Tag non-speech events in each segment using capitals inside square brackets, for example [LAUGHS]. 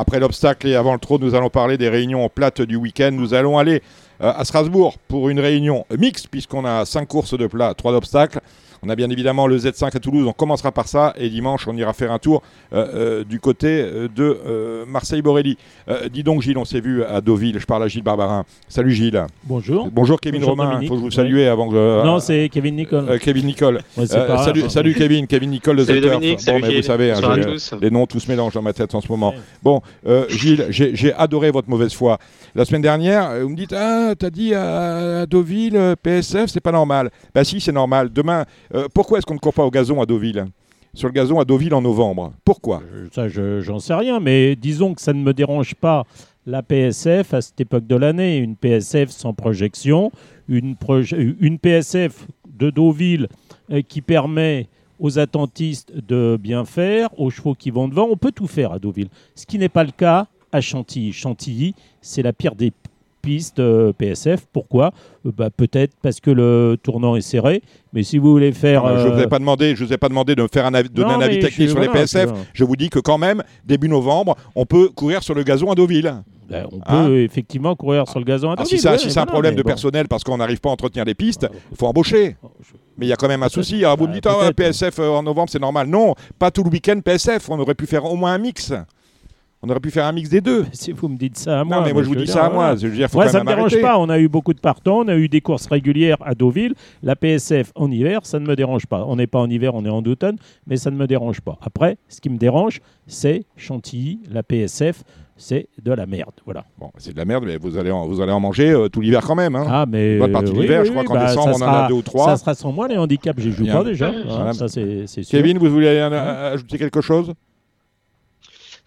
Après l'obstacle et avant le trot, nous allons parler des réunions plates du week-end. Nous allons aller euh, à Strasbourg pour une réunion mixte, puisqu'on a cinq courses de plat, trois d'obstacles. On a bien évidemment le Z5 à Toulouse, on commencera par ça, et dimanche, on ira faire un tour euh, euh, du côté euh, de euh, Marseille-Borelli. Euh, dis donc, Gilles, on s'est vu à Deauville, je parle à Gilles Barbarin. Salut Gilles. Bonjour. Bonjour Kevin Bonjour, Romain, il faut que je vous Ouais. saluer avant que je... non, c'est Kevin Nicole. Euh, Kevin Nicole. [LAUGHS] Ouais, Euh, pas salut, salut Kevin, Kevin Nicole de Salut The Turf. Dominique, Bon, mais vous Gilles. savez, hein, tous. les noms tous se mélangent dans ma tête en ce moment. Ouais. Bon, euh, Gilles, j'ai adoré votre mauvaise foi. La semaine dernière, vous me dites Ah, t'as dit à, à Deauville, PSF, c'est pas normal. Bah si, c'est normal. Demain, euh, pourquoi est-ce qu'on ne court pas au gazon à Deauville? Sur le gazon à Deauville en novembre. Pourquoi? Euh, Ça, je- j'en sais rien, mais disons que ça ne me dérange pas la PSF à cette époque de l'année. Une PSF sans projection, une, PSF de Deauville euh, qui permet aux attentistes de bien faire, aux chevaux qui vont devant. On peut tout faire à Deauville. Ce qui n'est pas le cas à Chantilly. Chantilly, c'est la pire des pistes euh, PSF. Pourquoi? Euh, bah, Peut-être parce que le tournant est serré, mais si vous voulez faire... Je ne vous euh, ai pas demandé, je vous ai pas demandé de me faire un avis, donner non, un avis technique je- sur les PSF. Je vous dis que quand même, début novembre, on peut courir sur le gazon à Deauville. Ben, on peut Hein effectivement courir sur le gazon à Alors, Deauville. si ça- ouais, si c'est un problème de bon. personnel parce qu'on n'arrive pas à entretenir les pistes, il faut embaucher. je- Mais il y a quand même un souci. Alors vous me Bah, dites, ah. PSF euh, en novembre, c'est normal. Non, pas tout le week-end PSF. On aurait pu faire au moins un mix. On aurait pu faire un mix des deux. Si vous me dites ça à moi. non, mais moi je vous dis ça à moi. Je veux dire, faut Moi, quand ça ne me dérange arrêter. pas. On a eu beaucoup de partants, on a eu des courses régulières à Deauville. La PSF en hiver, ça ne me dérange pas. On n'est pas en hiver, on est en automne, mais ça ne me dérange pas. Après, ce qui me dérange, c'est Chantilly, la PSF, c'est de la merde. Voilà. Bon, c'est de la merde, mais vous allez en, vous allez en manger euh, tout l'hiver quand même. hein. Ah, mais. Partie de oui, l'hiver, oui, je crois oui, qu'en bah, décembre, on en sera- a deux ou trois. Ça sera sans moi, les handicaps, j'y joue Bien. pas déjà. hein, Voilà. ça, c'est c'est sûr. Kevin, vous voulez euh, ajouter quelque chose?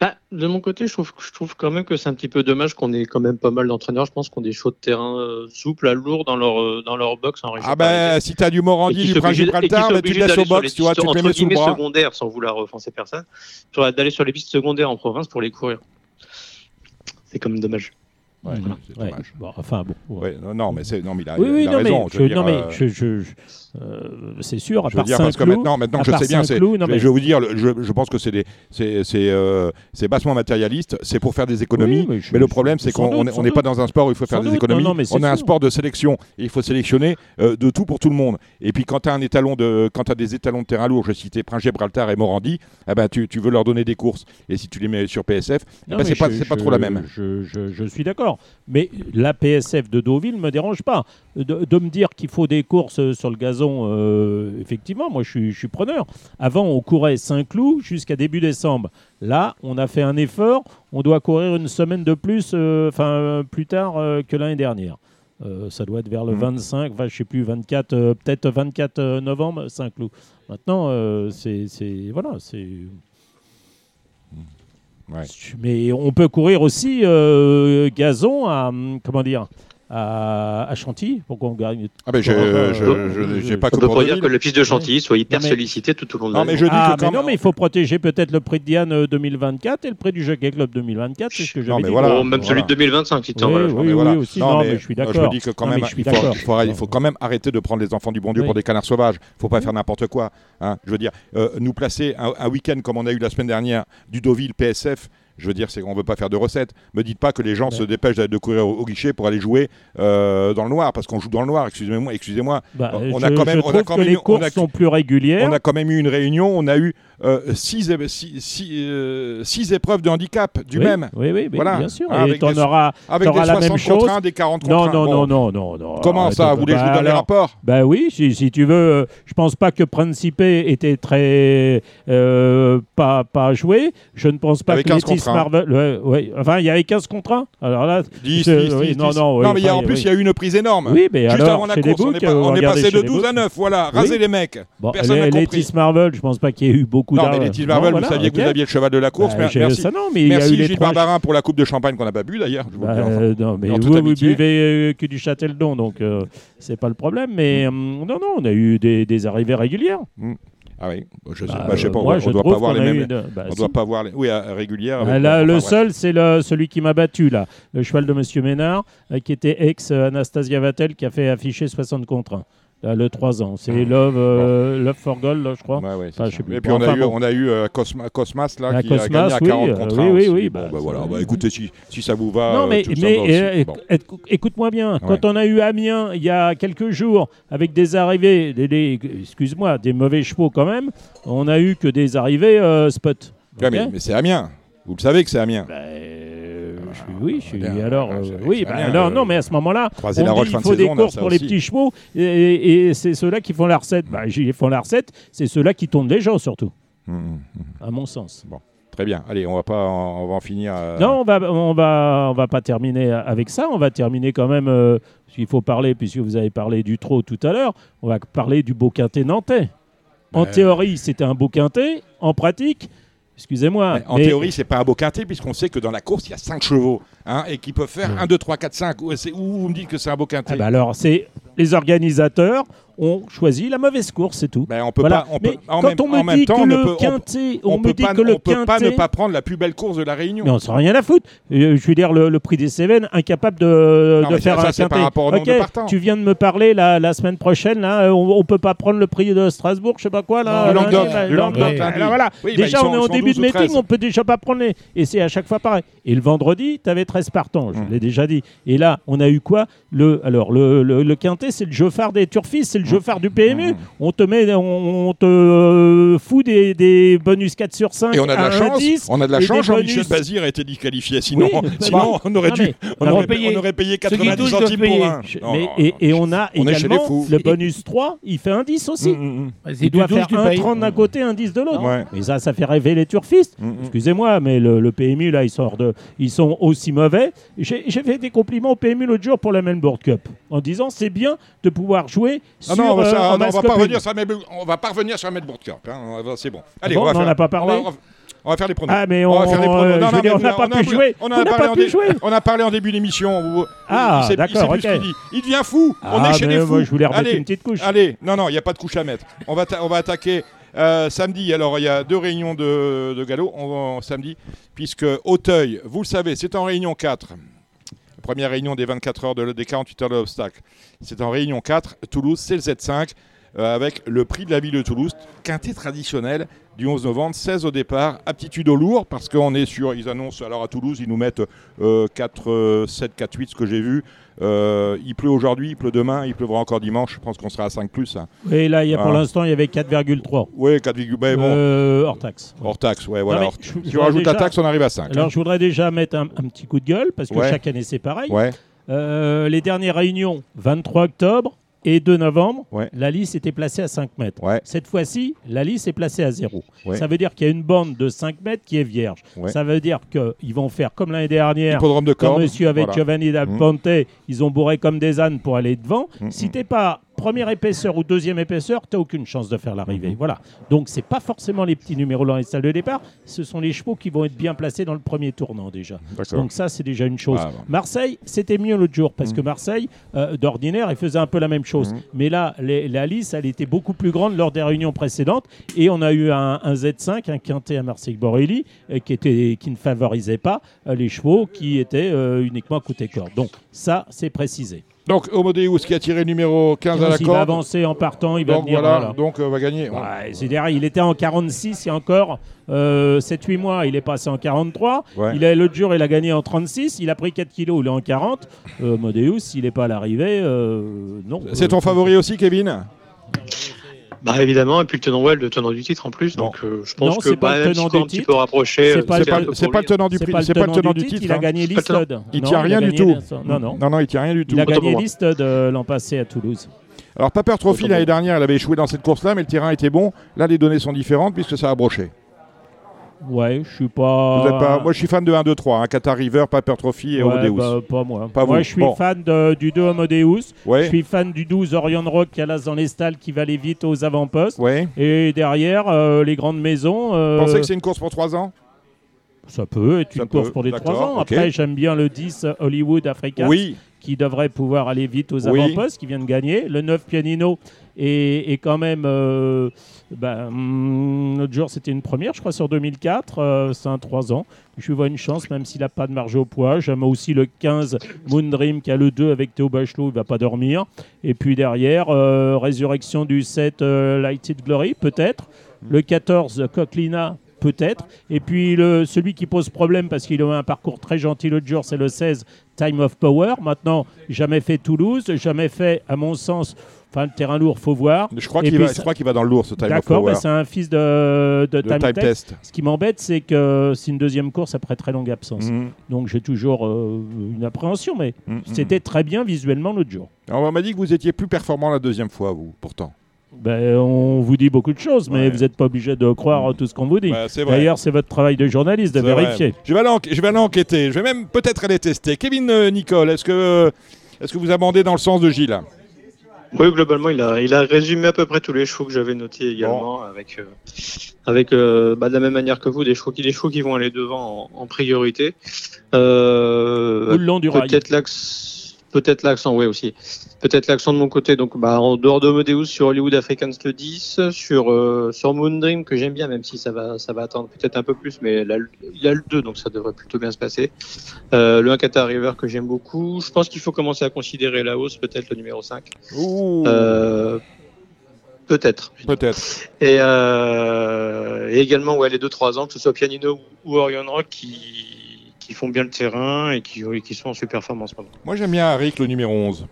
Bah, de mon côté, je trouve, je trouve quand même que c'est un petit peu dommage qu'on ait quand même pas mal d'entraîneurs. Je pense qu'on des chauds de terrain euh, souples à lourd dans leur, euh, dans leur box en région. Ah ben, parisienne. si t'as du Morandi, du Gibraltar, bah, tu laisses au box, les tu vois, pistes, tu te mets sous le bras. secondaires, sans vouloir offenser personne, d'aller sur les pistes secondaires en province pour les courir. C'est quand même dommage. Ouais, Mhm. c'est Ouais. dommage. Bon, enfin, bon. ouais. Non, non, mais c'est non, mais il a, Oui, oui, il a non, raison. mais, je je- dire, non, mais euh, je, je- euh, c'est sûr, à Je veux part dire parce que maintenant, maintenant je sais bien, c'est, non, mais- je vais vous dire, je, je pense que c'est des, c'est, c'est, euh, c'est bassement matérialiste, c'est pour faire des économies. Oui, mais mais, le problème, c'est qu'on n'est pas dans un sport où il faut faire des économies. on a un sport de sélection et il faut sélectionner euh, de tout pour tout le monde. Et puis quand tu as un étalon de, quand as des étalons de terrain lourd, je citais Prince Gibraltar et Morandi, eh ben tu, veux leur donner des courses. Et si tu les mets sur PSF, ben, c'est pas, trop la même. Je suis d'accord. Mais la PSF de Deauville ne me dérange pas. De, de me dire qu'il faut des courses euh, sur le gazon, euh, effectivement, moi je suis, je suis preneur. Avant, on courait Saint-Cloud jusqu'à début décembre. Là, on a fait un effort. On doit courir une semaine de plus, euh, enfin plus tard que l'année dernière. Euh, ça doit être vers le Mhm. 25, enfin, je sais plus, 24, euh, peut-être 24 euh, novembre, Saint-Cloud. Maintenant, euh, c'est- voilà, c'est. Mais on peut courir aussi euh, gazon à hum, comment dire à, à Chantilly. Pourquoi on gagne Ah ben, je, Euh, je, euh, je- je- j'ai pas On que peut pour pas dire que la piste de Chantilly soit hyper mais- sollicitée tout au long de Non, l'année. mais je dis ah, que mais quand non, mais il faut protéger peut-être le prix de Diane euh, 2024 et le prix du Jockey Club 2024. C'est ce que Non, j'avais mais dit. voilà. Bon, même celui voilà. de 2025, si tu Oui, en veux. oui, mais voilà. aussi, non, mais je suis d'accord. Je dis que quand Non, même, mais il, faut, d'accord. il, faut, il faut quand même arrêter de prendre les enfants du bon Dieu Oui. pour des canards sauvages. Il faut pas faire n'importe quoi. hein. Je veux dire, euh, nous placer un, un week-end comme on a eu la semaine dernière du Deauville PSF. Je veux dire, c'est qu'on veut pas faire de recettes. Me dites pas que les gens Ouais. se dépêchent de, de courir au, au guichet pour aller jouer euh, dans le noir, parce qu'on joue dans le noir. Excusez-moi, excusez-moi. Bah, on je, a quand même, je on a trouve quand que même, les eu- on courses a- sont plus régulières. on a quand même eu une réunion. On a eu euh, six, é- six, six, euh, six épreuves de handicap du oui, même, Oui, Voilà. bien sûr. Et avec t'en des- auras. avec des T'auras la 60 même contre chose. 1, des 40 Non, contre 1. non, Bon. non, non, non, non. Comment ça bah, Vous voulez que je vous bah, donne les alors, rapports Ben oui, si, si tu veux. euh, je pense pas que Principe était très euh, pas pas joué. Je ne pense pas Avec que 15 Letis contre. Marvel. ouais, ouais. Enfin, il y avait 15 contre 1. Alors là, 10, je- 10, oui, 10, non, 10. non, oui, mais il y a, en plus, il y a eu une prise énorme. Oui, mais Juste alors, avant la les course, on est, passé de les 12 à books. 9. Voilà, rasez les mecs. Les. Letis Marvel, je pense pas qu'il y ait eu beaucoup Non, mais les Tis Marvel, vous saviez que vous aviez le cheval de la course. Bah, merci. ça, non, mais il y a Merci eu les Gilles trois- Barbarin pour la coupe de champagne qu'on n'a pas bu d'ailleurs. Bah, euh, non, mais vous, vous buvez euh, que du Châteldon, donc euh, c'est pas le problème. Mais euh, non, non, on a eu des, des arrivées régulières. Ah oui, je sais, Bah, bah, je sais pas, on moi, doit- je on doit pas avoir qu'on les mêmes. une- bah, On si. doit pas avoir les. Oui, euh, régulières. Ah, avec- là, le enfin, seul, c'est celui qui m'a battu, là, le cheval de Monsieur Ménard, euh, qui était ex-Anastasia Vatel, qui a fait afficher 60 contre 1. Là, le 3 ans. C'est Love, euh, Love for Gold, là, je crois. Ouais, ouais, c'est Enfin, ça. je sais plus. Et puis on a eu, bon. on a eu euh, Cosma- Cosmas là, Ah, qui a Cosmas, gagné à oui, 40 euh, contrats. oui, oui, oui, Bon, bah, bah, voilà. Bah, écoutez, si, si ça vous va, Non, euh, mais, mais euh, Bon. éc- éc- écoute-moi bien. Quand on a eu Amiens il y a quelques jours, avec des arrivées, des, des- excuse-moi, des mauvais chevaux quand même, on a eu que des arrivées euh, spot. Mais, mais c'est Amiens. Vous le savez que c'est Amiens. Euh, je suis- oui, je suis. bien, alors, ah, euh, oui, bah, alors, euh, non, mais à ce moment-là, on dit il faut des courses pour les petits chevaux, et, c'est ceux-là qui font la recette. Bah, ils font la recette, c'est ceux-là qui tournent les gens surtout, Hum, hum. à mon sens. Très bien. Allez, on va pas, en- on va en finir. euh, Non, on va, on va, on va pas terminer avec ça. On va terminer quand même, euh, s'il faut parler, puisque vous avez parlé du trot tout à l'heure, on va parler du beau quintet nantais. En Ouais. théorie, c'était un beau quintet. En pratique, excusez-moi. en mais- théorie, c'est pas un beau quintet, puisqu'on sait que dans la course, il y a 5 chevaux, hein, et qui peuvent faire 1, 2, 3, 4, 5. Ou, c'est- ou vous me dites que c'est un beau quintet Ah bah alors, c'est les organisateurs ont choisi la mauvaise course, c'est tout. Ben, on peut Voilà. pas. On peut, en quand même, on me dit temps, que ne le quintet, on, on me peut dit pas, que le on peut pas ne pas prendre la plus belle course de la Réunion. mais on s'en rien à foutre. Euh, je veux dire, le, le prix des Cévennes, incapable de, Non, de faire ça, un par quintet. rapport au nombre Ok, de tu viens de me parler la, la semaine prochaine, là, euh, on, on peut pas prendre le prix de Strasbourg, je sais pas quoi, là. Languedoc, bah, du Languedoc, lundi. lundi. Alors voilà, Oui, bah, déjà ils sont- on est en début 12 de meeting, 13. on peut déjà pas prendre les. Et c'est à chaque fois pareil. Et le vendredi, tu avais 13 partants, je Hum. l'ai déjà dit. Et là, on a eu quoi? Le, Alors, le, le, le quintet, c'est le jeu phare des turfistes, c'est le jeu phare du PMU. Hum. On te met, on, on te euh, fout des, des bonus 4 sur 5. Et on a de la chance. 1,10, On a de la chance. Jean-Michel bonus. Bazir a été disqualifié. Sinon, Oui, sinon bon. on aurait dû. On on aurait, payé, on aurait payé Ceux qui 90 doutent, doivent centimes pour un. Je- Non, mais- non, et, on a On également le bonus 3, il fait un 10 aussi. Hum, hum, Il doit faire un 30 d'un côté, un 10 de l'autre. Ouais. Et ça, ça fait rêver les turfistes. Hum. Excusez-moi, mais le, le PMU, là, ils, sortent de, ils sont aussi mauvais. J'ai fait des compliments au PMU l'autre jour pour la Mainboard Cup, en disant c'est bien de pouvoir jouer sur non, euh, ça, en non, on va pas revenir sur la Med- on va pas revenir sur hein. On C'est bon. Allez, bon, on va on faire. a pas parlé on va- On va faire les pronos. Ah, mais on on, va faire les pronos. euh, Non, je non, veux dire, mais on n'a pas a pu jouer. On, On a n'a parlé pas en pu dé- jouer. On a parlé en début d'émission. Ah, d'accord, ok. dit. Il devient fou. on Ah, est chez les fous. moi, je voulais remettre Allez, une petite couche. Allez, non, non, il n'y a pas de couche à mettre. On va, ta- on va attaquer euh, samedi. Alors, il y a deux réunions de, de galop on samedi, puisque Auteuil, vous le savez, c'est en réunion 4. Première réunion des 24 heures de, des 48 heures de l'obstacle. C'est en réunion 4. Toulouse, c'est le Z5, euh, avec le prix de la ville de Toulouse, quintet traditionnel du 11 novembre, 16 au départ, aptitude au lourd, parce qu'on est sur, ils annoncent, alors à Toulouse, ils nous mettent euh, 4, euh, 7, 4, 8, ce que j'ai vu. Euh, il pleut aujourd'hui, il pleut demain, il pleuvra encore dimanche. Je pense qu'on sera à 5 plus. Hein. Et là, il y a, pour Ah. l'instant, il y avait 4,3 Oui, 4, mais bon, euh, hors taxe. hors taxe, ouais, voilà. mais hors- je- si je on rajoute la déjà- taxe, on arrive à 5. Alors, je voudrais déjà mettre un, un petit coup de gueule, parce que Ouais. chaque année, c'est pareil. ouais, Euh, les dernières réunions, 23 octobre et 2 novembre, Ouais. la lisse était placée à 5 mètres. ouais, Cette fois-ci, la lisse est placée à 0. Ouais. Ça veut dire qu'il y a une bande de 5 mètres qui est vierge. Ça veut dire qu'ils vont faire comme l'année dernière, hippodrome de comme corde. monsieur avec voilà. Giovanni da Mhm. Ponte, ils ont bourré comme des ânes pour aller devant. Mhm. Si t'es pas première épaisseur ou deuxième épaisseur, tu aucune chance de faire l'arrivée. Mhm. Voilà. Donc c'est pas forcément les petits numéros dans les salles de départ, ce sont les chevaux qui vont être bien placés dans le premier tournant déjà. Donc ça, c'est déjà une chose. Ah, bon. Marseille, c'était mieux l'autre jour, parce Mhm. que Marseille, euh, d'ordinaire, il faisait un peu la même chose. Mhm. Mais là, les- la liste, elle était beaucoup plus grande lors des réunions précédentes. Et on a eu un, un Z5, un quintet à Marseille-Borelli, euh, qui, était, qui ne favorisait pas euh, les chevaux qui étaient uniquement à côté corde. Donc ça, c'est précisé. Donc, Homodeus qui a tiré le numéro 15 à la S'il va corde. avancer en partant, il va Donc venir. voilà, voilà. donc euh, va gagner. Ouais, c'est-à-dire, il était en 46 il y a encore euh, 7-8 mois, il est passé en 43. Ouais. Il a l'autre jour, il a gagné en 36. Il a pris 4 kilos, il est en 40. Euh, s'il n'est pas à l'arrivée, euh, non. C'est ton favori aussi, Kevin? Bah évidemment, et puis le tenant ouais, le tenant du titre en plus. Bon. Donc euh, je pense Non, que c'est pas bah, le même tenant si c'est du un petit titre. peu rapproché. C'est euh, pas C'est le- pas, le tenant du C'est prix, pas le c'est pas le tenant du titre, titre. il a hein. gagné. Listed. Il tient rien du tout. Non, non. Non, non, il tient rien du tout. Il a gagné moi. Listed euh, l'an passé à Toulouse. Alors, Paper Trophy, l'année dernière, elle avait échoué dans cette course-là, mais le terrain était bon. Là, les données sont différentes puisque ça a broché. Ouais, je suis pas. Pas... Moi, je suis fan de 1, 2, 3. Hein, Qatar River, Paper Trophy et Ouais, Homodeus. bah, pas moi. Pas moi, vous. je suis Bon. fan de- du 2 Homodeus. Je Ouais, suis fan du 12 Orion Rock qui a l'as dans les stalles qui va aller vite aux avant-postes. ouais. Et derrière, euh, les grandes maisons. euh, Vous pensez que c'est une course pour 3 ans? Ça peut être Ça une peut, course pour les 3 d'accord, ans. ok. Après, j'aime bien le 10 Hollywood Africa, Oui. Qui devrait pouvoir aller vite aux Oui. avant-postes, qui vient de gagner. Le 9 Pianino est, est quand même. euh, ben, hum, L'autre jour, c'était une première, je crois, sur 2004. euh, c'est un 3 ans. Je lui vois une chance, même s'il n'a pas de marge au poids. J'aime aussi le 15 Moon Dream qui a le 2 avec Théo Bachelot, il va pas dormir. Et puis derrière, euh, résurrection du 7 euh, Lighted Glory, peut-être. Le 14 Coquelina, peut-être. Et puis le, celui qui pose problème parce qu'il a eu un parcours très gentil l'autre jour, c'est le 16 Time of Power. Maintenant, jamais fait Toulouse, jamais fait, à mon sens, enfin le terrain lourd, faut voir. Je crois qu'il va, ça- va dans le lourd ce Time of D'accord, Power. bah, c'est un fils de, de de time, time test. test. Ce qui m'embête, c'est que c'est une deuxième course après très longue absence. Mhm. Donc j'ai toujours euh, une appréhension, mais Mhm. c'était très bien visuellement l'autre jour. Alors, On m'a dit que vous étiez plus performant la deuxième fois, vous, pourtant. Ben, on vous dit beaucoup de choses, mais Ouais. vous n'êtes pas obligé de croire tout ce qu'on vous dit. D'ailleurs, c'est votre travail de journaliste de vrai. vérifier. Je vais, aller je vais aller enquêter. Je vais même peut-être aller tester. Kevin euh, Nicole, est-ce que, est-ce que vous abondez dans le sens de Gilles? Oui, globalement, il a, il a résumé à peu près tous les chevaux que j'avais notés également, avec, euh, avec euh, bah, de la même manière que vous, des chevaux qui, des chevaux qui vont aller devant en, en priorité. Euh, Ou le long du rail. peut-être l'axe, peut-être l'accent, oui aussi. Peut-être l'accent de mon côté. Donc, bah, en dehors de Modeus sur Hollywood Africans le 10, sur euh, sur Moon Dream que j'aime bien, même si ça va ça va attendre peut-être un peu plus, mais là, il a le 2, donc ça devrait plutôt bien se passer. Euh, le 1 Qatar River que j'aime beaucoup. Je pense qu'il faut commencer à considérer la hausse, peut-être le numéro 5. Ouh, Euh, peut-être. Peut-être. Et, euh, et également, ouais, les 2-3 ans, que ce soit Pianino ou Orion Rock, qui, qui font bien le terrain et qui, sont en super forme en ce moment. Moi, j'aime bien Harry, le numéro 11.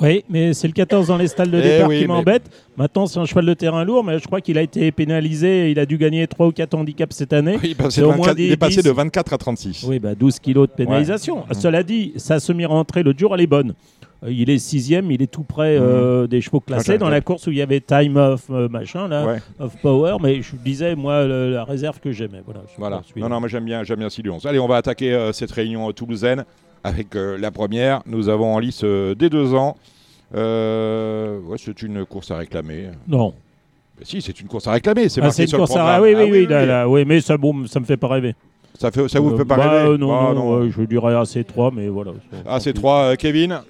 Oui, mais c'est le 14 dans les stalles de Eh départ oui, qui mais- m'embête. Maintenant, c'est un cheval de terrain lourd, mais je crois qu'il a été pénalisé. Il a dû gagner 3 ou 4 handicaps cette année. Oui, il, est passé C'est de au moins 24 il est 10. passé de 24 à 36. Oui, bah 12 kilos de pénalisation. Cela dit, sa semi-rentrée l'autre jour, elle est bonne. Euh, Il est sixième, il est tout près euh, des chevaux classés Ah, dans la course où il y avait Time of euh, machin là, Ouais. of Power. Mais je disais moi le- la réserve que j'aimais. Voilà. Voilà. Non, non, moi j'aime bien, j'aime bien Sylvie 11. Allez, on va attaquer euh, cette réunion toulousaine avec euh, la première. Nous avons en lice euh, des deux ans. Euh, ouais, c'est une course à réclamer. Non. Mais si, c'est une course à réclamer. C'est Ah, marqué une sur le course à programme. oui, oui, Ah oui, là, là, oui, mais ça, bon, ça me fait pas rêver. Ça, fait, ça vous Euh, fait pas bah, rêver euh, Non, Ah, non, euh, je dirais AC3, mais voilà. Ah, c'est 3, Kevin.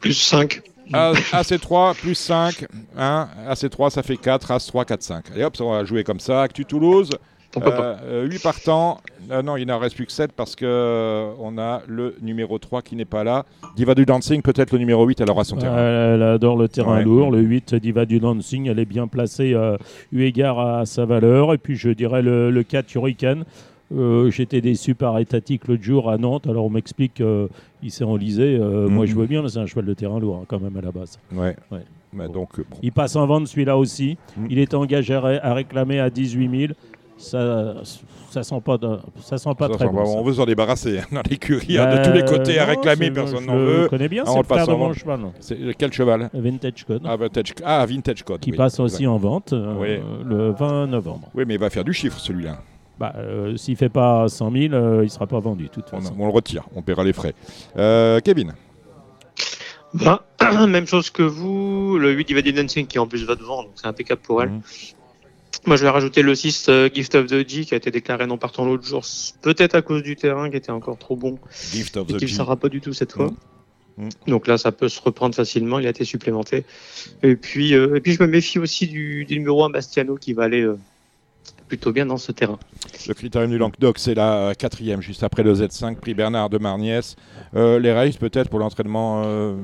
Plus 5. A- AC3 plus 5. Hein, AC3, ça fait 4. As3, 4, 5. Allez hop, ça, on va jouer comme ça. Actu Toulouse. Pourquoi pas 8 partants. Euh, non, il n'en reste plus que 7 parce que euh, on a le numéro 3 qui n'est pas là. Diva du Dancing, peut-être le numéro 8, elle aura son terrain. Euh, elle adore le terrain Ouais. lourd. Le 8, Diva du Dancing, elle est bien placée euh, eu égard à sa valeur. Et puis je dirais le, le 4 Hurricane. Euh, J'étais déçu par Étatique l'autre jour à Nantes. Alors on m'explique qu'il s'est enlisé. Euh, Mhm. Moi je veux bien, mais c'est un cheval de terrain lourd hein, quand même à la base. Ouais. Ouais. Bah, donc, euh, bon. Il passe en vente celui-là aussi. Mhm. Il est engagé à, ré- à réclamer à 18 000. Ça, ça sent pas, de- ça sent pas Ça, très ça, bon. on ça. veut s'en débarrasser hein, dans l'écurie, hein, de Euh, tous les côtés à non, réclamer, c'est- personne je n'en veut. connais bien, Ah, c'est on le frère de mon cheval. C'est quel cheval? Vintage Code. ah, vintage, ah, Vintage Code. qui oui. passe aussi en vente euh, Oui. le 20 novembre. Oui, mais il va faire du chiffre celui-là. Bah, euh, S'il fait pas 100 000, euh, il sera pas vendu de toute On, façon. on le retire, on paiera les frais. Euh, Kevin? Bah, [CLEARS THROAT] même chose que vous, le 8 Divided Dancing qui en plus va devant, donc c'est impeccable pour elle. Mhm. Moi je vais rajouter le 6 euh, Gift of the G qui a été déclaré non partant l'autre jour, peut-être à cause du terrain qui était encore trop bon Gift of et the qui ne sera pas du tout cette fois. Mhm. Donc là ça peut se reprendre facilement, il a été supplémenté. Et puis, euh, et puis je me méfie aussi du, du numéro 1 Bastiano qui va aller euh, plutôt bien dans ce terrain. Le critérium du Languedoc, c'est la euh, quatrième, juste après le Z5, prix Bernard de Marniès. Euh, les races, peut-être pour l'entraînement euh,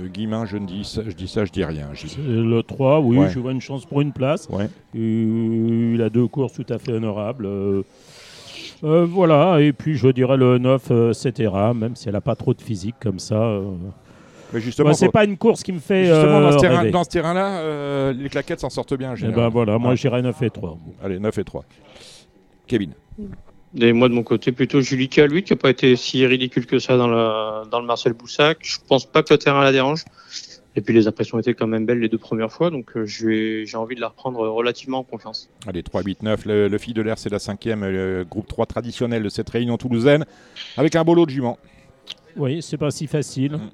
euh, Guillemin, je ne dis ça, je dis ça, je dis rien. Le 3, oui, Ouais. je vois une chance pour une place. Ouais. Euh, il a deux courses tout à fait honorables. Voilà, et puis je dirais le 9, euh, Cetera, même si elle n'a pas trop de physique comme ça. Euh. Mais justement, Ouais, c'est pas une course qui me fait justement euh, dans ce terrain- rêver. dans ce terrain-là, euh, les claquettes s'en sortent bien. en Eh ben voilà, moi Ah. j'irais 9 et 3. Allez, 9 et 3. Kevin. Et moi de mon côté, plutôt Julika, lui, qui n'a pas été si ridicule que ça dans, la, dans le Marcel Boussac. Je pense pas que le terrain la dérange. Et puis les impressions étaient quand même belles les deux premières fois, donc euh, j'ai envie de la reprendre relativement en confiance. Allez, 3, 8, 9. Le, le Fille de l'air, c'est la cinquième, euh, groupe 3 traditionnel de cette réunion toulousaine, avec un beau lot de juments. Oui, c'est pas si facile. Mm.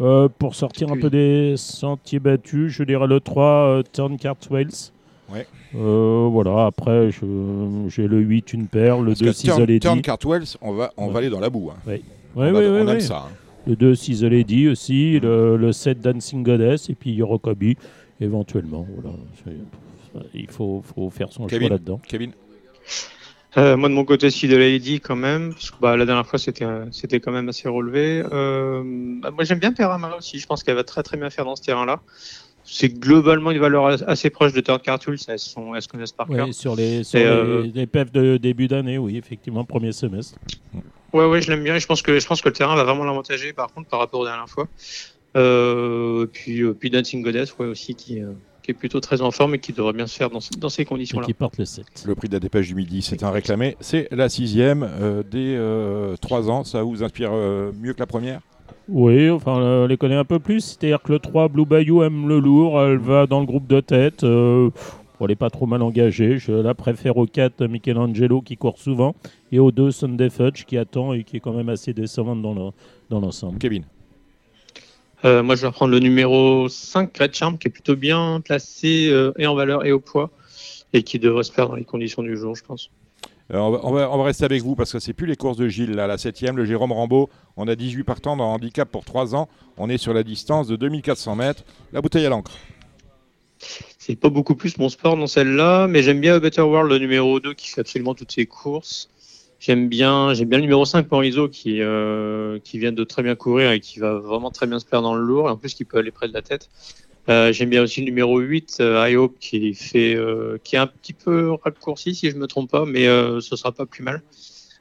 Euh, pour sortir un Oui. peu des sentiers battus, je dirais le 3, euh, Turncart Wales. Ouais. Euh, voilà, après, j'ai le 8, une perle, le Parce 2, que 6 Turn. Turn Cartwells, on va, on va Ouais. aller dans la boue. hein. Oui, on a- on aime ça. hein. le 2 6 Lady aussi, le, le 7 Dancing Goddess et puis Yorokobi éventuellement. Voilà. Il faut, faut faire son Kevin. choix là-dedans. Kevin Euh, moi de mon côté, si de Lady quand même, parce que bah, la dernière fois c'était euh, c'était quand même assez relevé. Euh, bah, moi j'aime bien Peramara aussi, je pense qu'elle va très très bien faire dans ce terrain-là. C'est globalement une valeur as- assez proche de Third Cartool, elles, sont, elles se connaissent par cœur. Sur les, sur les, les PEF de début d'année, oui, effectivement, premier semestre. Ouais, ouais, je l'aime bien et je pense que je pense que le terrain va vraiment l'avantager par contre par rapport aux dernières fois. Puis puis Dancing Goddess, ouais aussi qui qui est plutôt très en forme et qui devrait bien se faire dans, ce- dans ces conditions-là. qui porte le 7. Le prix de la dépêche du midi, c'est un réclamé. C'est la sixième euh, des euh, trois ans. Ça vous inspire euh, mieux que la première? Oui, enfin, on les connaît un peu plus. C'est-à-dire que le 3, Blue Bayou aime le lourd. Elle va dans le groupe de tête. Euh, bon, elle n'est pas trop mal engagée. Je la préfère au 4, Michelangelo, qui court souvent. Et au 2, Sunday Fudge, qui attend et qui est quand même assez décevante dans le- dans l'ensemble. Kevin Euh, moi, je vais prendre le numéro 5, Red Charm, qui est plutôt bien placé euh, et en valeur et au poids, et qui devrait se faire dans les conditions du jour, je pense. Euh, on, va, on va- on va rester avec vous parce que c'est plus les courses de Gilles. Là, la septième, le Jérôme Rambaud. On a 18 partants dans handicap pour 3 ans. On est sur la distance de 2400 mètres. La bouteille à l'encre. C'est pas beaucoup plus mon sport dans celle-là, mais j'aime bien Better World, le numéro 2, qui fait absolument toutes ses courses. J'aime bien, j'aime bien le numéro 5, Morizo, qui, euh, qui vient de très bien courir et qui va vraiment très bien se faire dans le lourd, et en plus qui peut aller près de la tête. Euh, j'aime bien aussi le numéro 8, euh, I Hope, qui, fait, euh, qui est un petit peu raccourci, si je me trompe pas, mais euh, ce sera pas plus mal.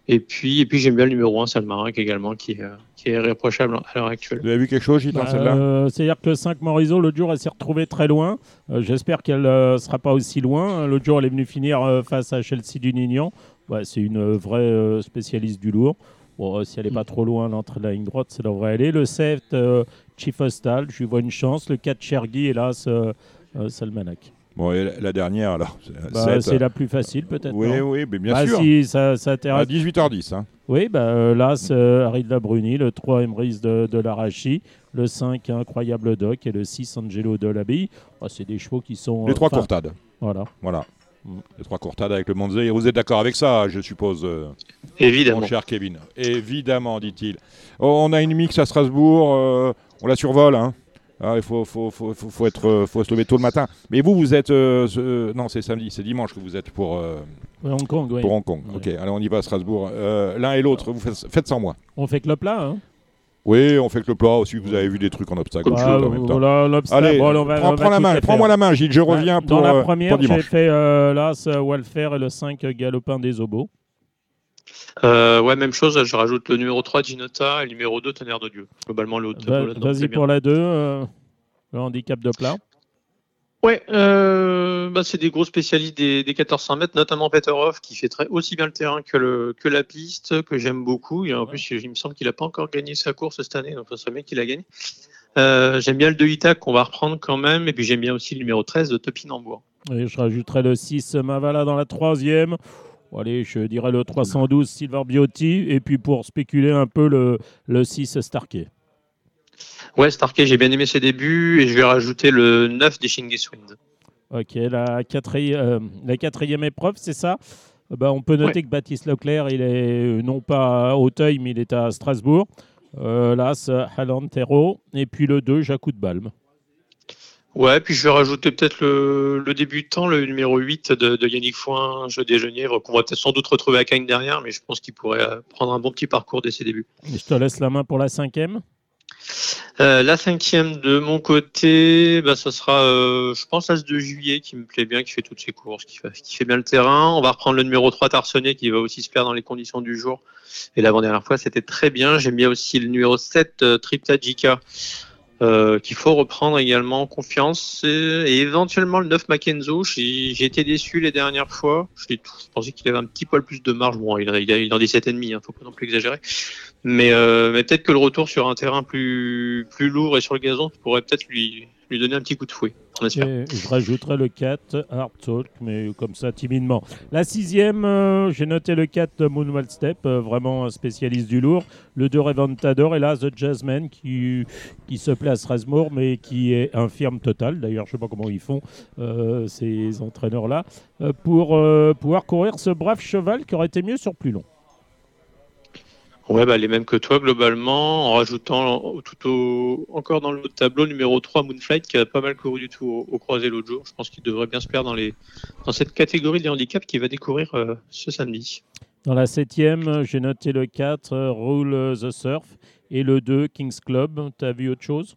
Et puis, et puis j'aime bien le numéro 1, Salmarin, également, qui, est, euh, qui est irréprochable à l'heure actuelle. Vous avez vu quelque chose, Gilles, dans Bah, celle-là? euh, C'est-à-dire que le 5 Morizot, l'autre jour, elle s'est retrouvée très loin. Euh, J'espère qu'elle ne sera pas aussi loin. L'autre jour, elle est venue finir euh, face à Chelsea du Nignan. Ouais, c'est une euh, vraie euh, spécialiste du lourd. Bon, euh, si elle n'est pas trop loin l'entrée de la ligne droite, ça devrait aller. Le 7, euh, Chief Hostal, je lui vois une chance. Le 4, Chergui, hélas, euh, euh, Salmanac. Bon, et la, dernière, alors Bah, c'est la plus facile, peut-être. Oui, oui, mais bien Bah, sûr. si ça, ça À intéresse. 18h10. hein. Oui, bah, euh, là, c'est euh, Harry de la Bruni, le 3 Emrys de, de l'Arachi, le 5 Incroyable Doc et le 6 Angelo de l'Abbaye. Ah, c'est des chevaux qui sont. Les euh, trois courtades. Voilà. Voilà. Les trois courtades avec le Monze. Et vous êtes d'accord avec ça, je suppose, euh, Évidemment. mon cher Kevin? Évidemment, dit-il. Oh, on a une mix à Strasbourg. euh, on la survole. Hein. Ah, il faut, faut, faut, faut, faut être, euh, faut se lever tôt le matin. Mais vous, vous êtes. euh, ce- non, c'est samedi, c'est dimanche que vous êtes pour, euh, Hong Kong, oui. pour Hong Kong. Ouais. Ok, allez, on y va à Strasbourg. Euh, L'un et l'autre, vous faites, faites sans moi. On fait que le plat. Hein. Oui, on fait que le plat aussi. Vous avez vu des trucs en obstacle. Ah, en même temps. voilà. Allez, Bon, on va- prends, on va prends la main, les prends-moi faire. la main, Gilles. Je reviens pour, Dans la euh, première, j'ai fait euh, l'As Walfer et le 5 Galopin des Obos. Euh, ouais, même chose, je rajoute le numéro 3, Ginota, et le numéro 2, Tonnerre de Dieu. Globalement, le c'est Vas-y bien. pour la 2, euh, le handicap de plat. Ouais, euh, bah, c'est des gros spécialistes des, des 1400 mètres, notamment Peterhoff, qui fait très, aussi bien le terrain que, le, que la piste, que j'aime beaucoup. Et en plus, il me semble qu'il n'a pas encore gagné sa course cette année, donc ça serait bien qu'il la gagne. Euh, j'aime bien le 2 Itac qu'on va reprendre quand même, et puis j'aime bien aussi le numéro 13 de Topinambour. Et je rajouterai le 6 Mavala dans la troisième. Allez, je dirais le 312 Silver Beauty. Et puis pour spéculer un peu, le, le 6 Starkey. Ouais, Starkey, j'ai bien aimé ses débuts, et je vais rajouter le 9 des Wind. Ok, la quatrième, euh, la quatrième épreuve, c'est ça? Bah, On peut noter que Baptiste Leclerc, il est euh, non pas à Auteuil, mais il est à Strasbourg. Euh, L'As, Halland Terreau. Et puis le 2, Jacou de Balme. Ouais, puis je vais rajouter peut-être le, le débutant, le numéro 8 de, de Yannick Foin, Jeu Genièvres, qu'on va peut-être sans doute retrouver à Cagnes derrière, mais je pense qu'il pourrait prendre un bon petit parcours dès ses débuts. Et je te laisse la main pour la cinquième. Euh, la cinquième de mon côté, bah, ce sera, euh, je pense, l'As de juillet qui me plaît bien, qui fait toutes ses courses, qui fait, bien le terrain. On va reprendre le numéro 3 Tarsonnet qui va aussi se faire dans les conditions du jour. Et l'avant-dernière fois, c'était très bien. J'aime bien aussi le numéro 7 euh, Triptagica. Euh, qu'il faut reprendre également confiance et, éventuellement le 9 Mackenzo j'ai été déçu les dernières fois. Je, pensais qu'il avait un petit poil plus de marge. Bon il, il, il est dans 17 ennemis hein, faut pas non plus exagérer. Mais, euh, mais peut-être que le retour sur un terrain plus, plus lourd et sur le gazon pourrait peut-être lui, lui donner un petit coup de fouet. Je rajouterai le 4, Hard Talk, mais comme ça, timidement. La sixième, euh, j'ai noté le 4, Moonwell Step, euh, vraiment un spécialiste du lourd. Le 2, Reventador, et là, The Jazzman, qui, qui se plaît à Strasbourg, mais qui est infirme total. D'ailleurs, je ne sais pas comment ils font, euh, ces entraîneurs-là, euh, pour pouvoir courir ce brave cheval qui aurait été mieux sur plus long. Ouais, bah, les mêmes que toi, globalement, en rajoutant tout au, encore dans le tableau numéro 3, Moonflight, qui a pas mal couru du tout au, croisé l'autre jour. Je pense qu'il devrait bien se perdre dans, les, dans cette catégorie des handicaps qu'il va découvrir euh, ce samedi. Dans la septième, j'ai noté le 4, euh, Rule the Surf, et le 2, Kings Club. Tu as vu autre chose?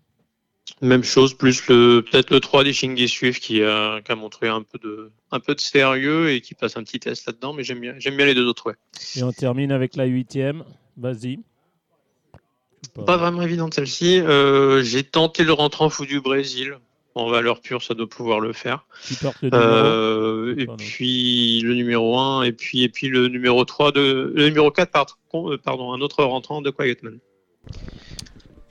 Même chose, plus le peut-être le 3 des Shingy Swift qui a, qui a montré un peu, de, un peu de sérieux et qui passe un petit test là-dedans, mais j'aime bien, j'aime bien les deux autres, ouais. Et on termine avec la huitième. Vas-y. Pas vraiment évidente celle-ci. Euh, j'ai tenté le rentrant fou du Brésil. En valeur pure, ça doit pouvoir le faire. Le Euh, et puis le numéro 1, et puis, et puis le numéro 3 de. Le numéro 4, par- euh, pardon, un autre rentrant de Quietman.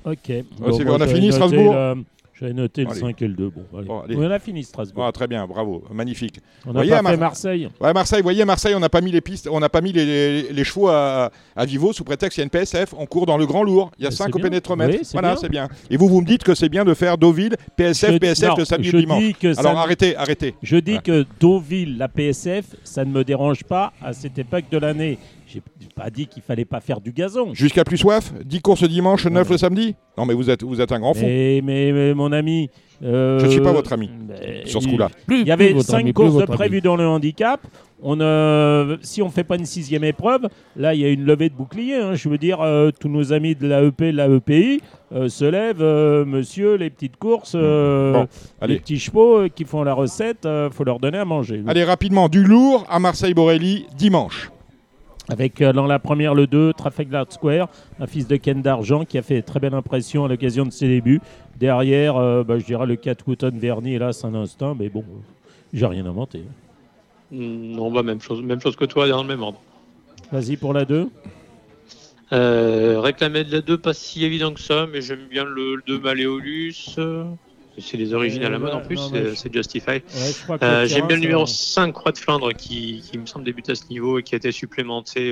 Ok. bon, on a j'avais fini, Strasbourg J'avais noté le Allez. 5 et le 2. Bon, allez. Bon, allez. Oui, on a fini Strasbourg. Ah, très bien, bravo, magnifique. on n'a voyez, pas Mar- fait Marseille. Ouais, Marseille, vous voyez, Marseille, on n'a pas mis les pistes, on n'a pas mis les, les- les chevaux à, à Vivo sous prétexte qu'il y a une PSF. On court dans le grand lourd. Il y a Mais 5 c'est au pénétromètre. Oui, voilà, c'est bien. Et vous, vous me dites que c'est bien de faire Deauville, PSF, Je- PSF non, le samedi je dimanche. dis que Alors arrêtez, arrêtez. Je dis que Deauville, la PSF, ça ne me dérange pas à cette époque de l'année. J'ai pas dit qu'il fallait pas faire du gazon. Jusqu'à plus soif 10 courses dimanche, 9 le samedi? Non, mais vous êtes, vous êtes un grand fou. Mais, mais- mais mon ami. euh, Je suis pas votre ami, mais- sur ce coup-là. Il y avait cinq courses de prévues dans le handicap. On, euh, si on fait pas une sixième épreuve, là il y a une levée de bouclier. hein. Je veux dire, euh, tous nos amis de l'AEP, de l'AEPI euh, se lèvent, euh, monsieur, les petites courses, euh, Bon, les petits chevaux euh, qui font la recette, euh, faut leur donner à manger. Allez, rapidement, du lourd à Marseille-Borelli, dimanche. Avec euh, dans la première le 2, Trafalgar Square, un fils de Ken d'Argent qui a fait très belle impression à l'occasion de ses débuts. Derrière, euh, bah, je dirais le 4 Wooton Verny, hélas un instinct, mais bon, euh, j'ai rien inventé. Mm, Non, bah, même chose, même chose que toi, dans le même ordre. Vas-y pour la 2. Euh, réclamer de la 2, pas si évident que ça, mais j'aime bien le, le 2 Maléolus. euh, C'est les origines Euh, à la mode en plus, c'est c'est Justify. Ouais, Euh, J'aime bien le numéro 5, Croix de Flandre, qui, qui me semble débute à ce niveau et qui a été supplémenté.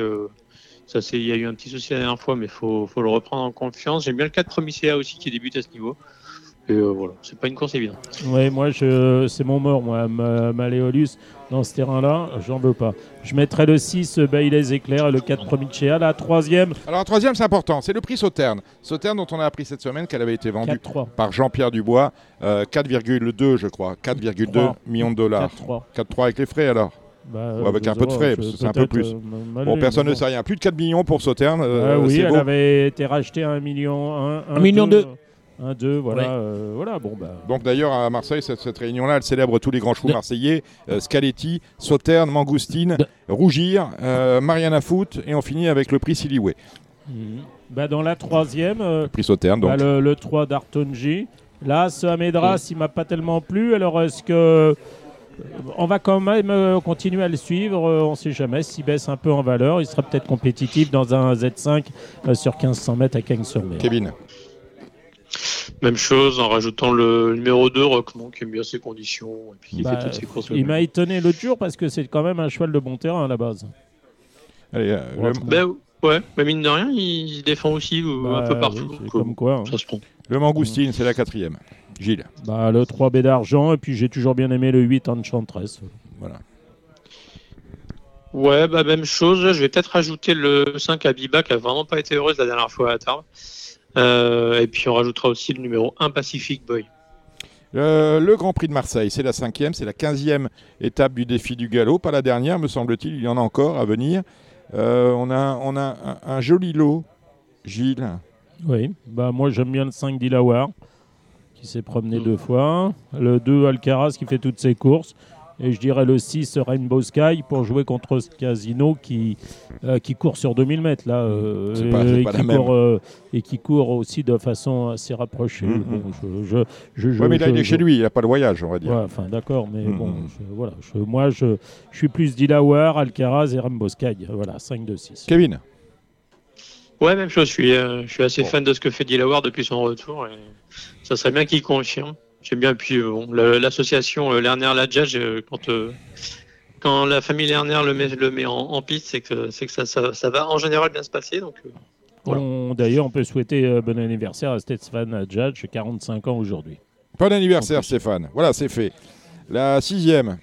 Euh, ça, c'est- il y a eu un petit souci la dernière fois, mais il faut, faut le reprendre en confiance. J'aime bien le 4 Promissea aussi, qui débute à ce niveau. Et euh, voilà, c'est pas une course évidente. Ouais, moi, je... c'est mon mort, moi, Ma- Maléolus. Dans ce terrain-là, j'en veux pas. Je mettrais le 6, Bailey Éclair, et le 4, Promicea. La troisième, Alors, un troisième, c'est important, c'est le prix Sauterne. Sauterne dont on a appris cette semaine qu'elle avait été vendue 4-3. par Jean-Pierre Dubois, euh, 4,2 je crois, 4,2 Trois. millions de dollars. 4-3. 4,3 avec les frais alors Bah, Ou avec un peu de frais, parce que c'est un peu plus. euh, Bon, personne ne sait rien. Plus de 4 millions pour Sauterne, euh, Ah oui, c'est elle beau. avait été rachetée à 1 million. 1, Un million deux. 1, 2, voilà. Ouais. euh, voilà, bon, bah. Donc d'ailleurs à Marseille, cette, cette réunion-là, elle célèbre tous les grands chevaux De- marseillais, euh, Scaletti, Sauterne, Mangoustine, De- Rougir, euh, Mariana Foot, et on finit avec le prix Siliway. mhm. Bah, dans la troisième, euh, Prix Sauterne, donc. bah, le, le 3 d'Artonji. Là, ce Amedras, il m'a pas tellement plu. Alors, est-ce que. On va quand même euh, continuer à le suivre. euh, on ne sait jamais. S'il baisse un peu en valeur, il sera peut-être compétitif dans un Z5 euh, sur 1500 mètres à Cagnes-sur-Mer. Kevin. Même chose en rajoutant le numéro 2, Roquemont, qui aime bien ses conditions et puis qui Bah, fait toutes ses courses. Il m'a étonné l'autre jour parce que c'est quand même un cheval de bon terrain à la base. Allez, euh, Ouais. le, Ben, ouais, mais mine de rien, il défend aussi un Bah, peu partout. oui, c'est donc, comme quoi. hein. Ça se prend. le Mangoustine, c'est la quatrième. Gilles. Bah, le 3B d'argent, et puis j'ai toujours bien aimé le 8 Enchantress. Voilà. Ouais, bah même chose. Je vais peut-être rajouter le 5 à Biba qui a vraiment pas été heureuse la dernière fois à Tarbes. Euh, et puis on rajoutera aussi le numéro 1 Pacific Boy. Le, le Grand Prix de Marseille, c'est la cinquième, c'est la quinzième étape du défi du galop, pas la dernière, me semble-t-il, il y en a encore à venir. Euh, on a, on a un, un joli lot, Gilles. Oui, bah moi j'aime bien le 5 Dilawar, qui s'est promené Mm. deux fois. Le 2 Alcaraz qui fait toutes ses courses. Et je dirais le 6 Rainbow Sky pour jouer contre ce Casino qui, euh, qui court sur 2000 mètres là. euh, C'est pas- c'est et, qui la même. court, euh, et qui court aussi de façon assez rapprochée. Mhm. Bon, je, je, je, je- Oui, mais là, je- il est je- chez lui, il n'a pas le voyage, on va dire. Ouais, d'accord, mais bon, je- voilà, je- moi je, je suis plus Dilawar, Alcaraz et Rainbow Sky. Voilà, 5 de 6. Kevin. Ouais, même chose. Je suis, euh, je suis assez Bon. fan de ce que fait Dilawar depuis son retour. Et ça serait bien qu'il confirme. J'aime bien. Puis euh, bon, l'association euh, Lerner Ladjage, euh, quand quand la famille Lerner le met, le met en, en piste, c'est que c'est que ça, ça, ça va en général bien se passer. Donc Voilà. On- D'ailleurs, on peut souhaiter bon anniversaire à Stéphane Judge, 45 ans aujourd'hui. Bon anniversaire. Stéphane. Voilà, c'est fait. La sixième.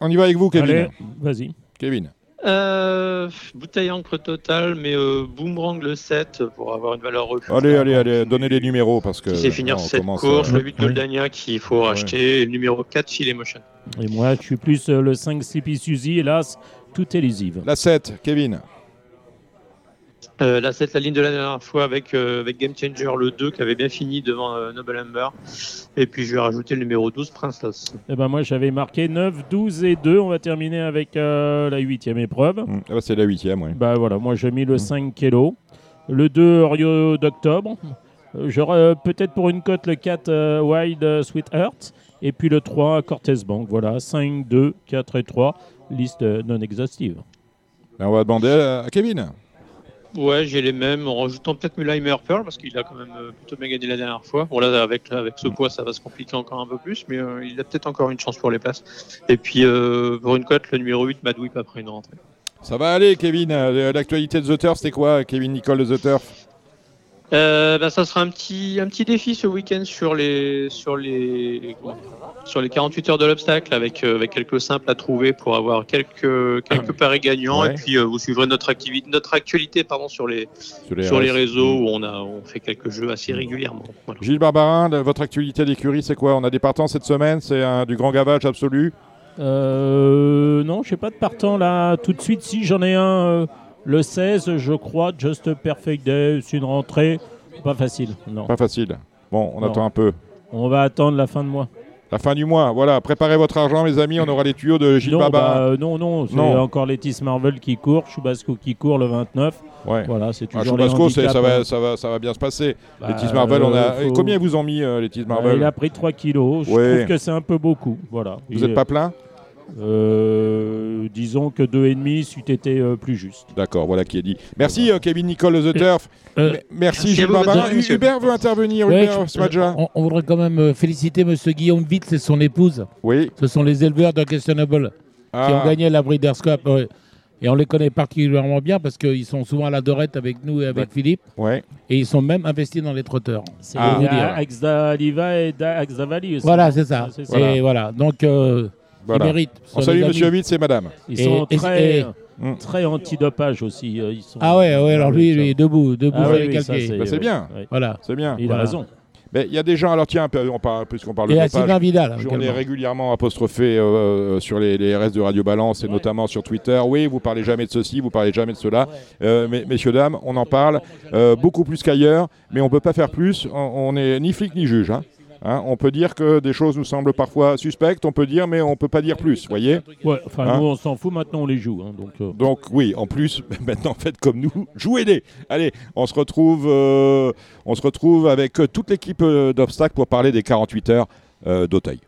On y va avec vous, Kevin. Allez, vas-y. Kevin. Euh, bouteille encre totale, mais euh, boomerang le 7 pour avoir une valeur refuge. Allez, allez, allez, donnez les numéros parce que. Qui sait finir cette commence, course, euh, le 8 Oui. Goldania qu'il faut racheter, et le numéro 4 Filet Motion. Et moi, je suis plus euh, le 5 Sleepy Suzy. Hélas, tout est lisive. La 7, Kevin. Euh, là, c'est la ligne de la dernière fois avec, euh, avec Game Changer le 2 qui avait bien fini devant euh, Noble Amber. Et puis je vais rajouter le numéro 12 Princess. Eh ben moi, j'avais marqué 9, 12 et 2. On va terminer avec euh, la huitième épreuve. Hum, ah bah, c'est la 8 ouais. Bah voilà, moi j'ai mis le 5 kg. Le 2 Rio d'octobre. Euh, J'aurais euh, peut-être pour une cote le 4 euh, Wild Sweetheart. Et puis le 3 Cortez Bank. Voilà, 5, 2, 4 et 3. Liste non exhaustive. Là, on va demander à Kevin. Ouais, j'ai les mêmes en rajoutant peut-être Mulheimer Pearl parce qu'il a quand même euh, plutôt bien gagné la dernière fois. Bon, là, avec, avec ce poids, ça va se compliquer encore un peu plus, mais euh, il a peut-être encore une chance pour les places. Et puis, euh, pour une cote, le numéro 8 Mad Whip après une rentrée. Ça va aller, Kevin. Euh, L'actualité de The Turf, c'était quoi, Kevin Nicole de The Turf? Euh, bah, ça sera un petit, un petit défi ce week-end sur les, sur les, sur les 48 heures de l'obstacle avec, euh, avec quelques simples à trouver pour avoir quelques, quelques paris gagnants. Ouais. Et puis, euh, vous suivrez notre, activité, notre actualité pardon, sur, les, sur les, sur les RS. réseaux où on, a, on fait quelques jeux assez régulièrement. Voilà. Gilles Barbarin, votre actualité d'écurie, c'est quoi? On a des partants cette semaine, c'est un- du grand gavage absolu? Euh, non, je n'ai pas de partant là tout de suite. Si j'en ai un euh, le 16, je crois, Just Perfect Day, c'est une rentrée. Pas facile, non. Pas facile. Bon, on Non. attend un peu. On va attendre la fin de mois. La fin du mois, voilà. Préparez votre argent, mes amis. On aura les tuyaux de Gilles non, Barbarin. bah, euh, non, non, c'est encore Letis Marvel qui court, Chubasco qui court le 29. ouais. Voilà, c'est Ah, toujours les Chubasco, ça va, hein. ça, va, ça va bien se passer. Bah, les Tis Marvel, on a. euh, faut- Combien vous ont mis, euh, les Tis Bah, Marvel Il a pris 3 kilos. Je Ouais. trouve que c'est un peu beaucoup. Voilà. Vous n'êtes est- pas plein euh, Disons que 2,5 c'eût été euh, plus juste. D'accord, voilà qui est dit. Merci, euh, Kevin Nicole The Turf. Euh, M- Merci, Gilles monsieur. Hubert veut intervenir. ouais, Hubert je- Smadja. on, on voudrait quand même féliciter Monsieur Guillaume Vitz et son épouse. Oui. Ce sont les éleveurs de Questionable qui Ah, ont gagné la Breeders' Cup. ouais. Et on les connaît particulièrement bien parce qu'ils sont souvent à la dorette avec nous et avec Ouais. Philippe. ouais. Et ils sont même investis dans les trotteurs. C'est Ah. ah. Et Da- Axda Valley aussi. Voilà, c'est ça. Ah. Et voilà. Donc, euh, Voilà. ils méritent. Ce On salue Monsieur. Vitz et Madame. Ils Et- sont et- très, et- Mm. très anti-dopage aussi. euh, Ils sont... Ah ouais, ouais, alors lui, lui, debout, debout, Ah oui, oui, Bah, c'est ouais, bien. ouais. Voilà. C'est bien. Il Voilà. a raison. Mais il y a des gens, alors tiens, on parle, puisqu'on parle de Et dopage, Sylvain Vidal. on est régulièrement apostrophé euh, sur les, les RS de Radio Balance et notamment sur Twitter. Oui, vous parlez jamais de ceci, vous parlez jamais de cela. Euh, mais, messieurs, dames, on en parle euh, beaucoup plus qu'ailleurs, mais on peut pas faire plus. On- On n'est ni flic ni juge. hein. Hein, on peut dire que des choses nous semblent parfois suspectes, on peut dire, mais on peut pas dire plus, voyez Ouais, enfin, Hein nous, on s'en fout. Maintenant, on les joue. hein, donc, euh, Donc oui, en plus, [LAUGHS] maintenant faites comme nous, [LAUGHS] jouez-les. Allez, on se retrouve, euh, on se retrouve avec euh, toute l'équipe d'obstacles pour parler des 48 heures euh, d'Auteuil.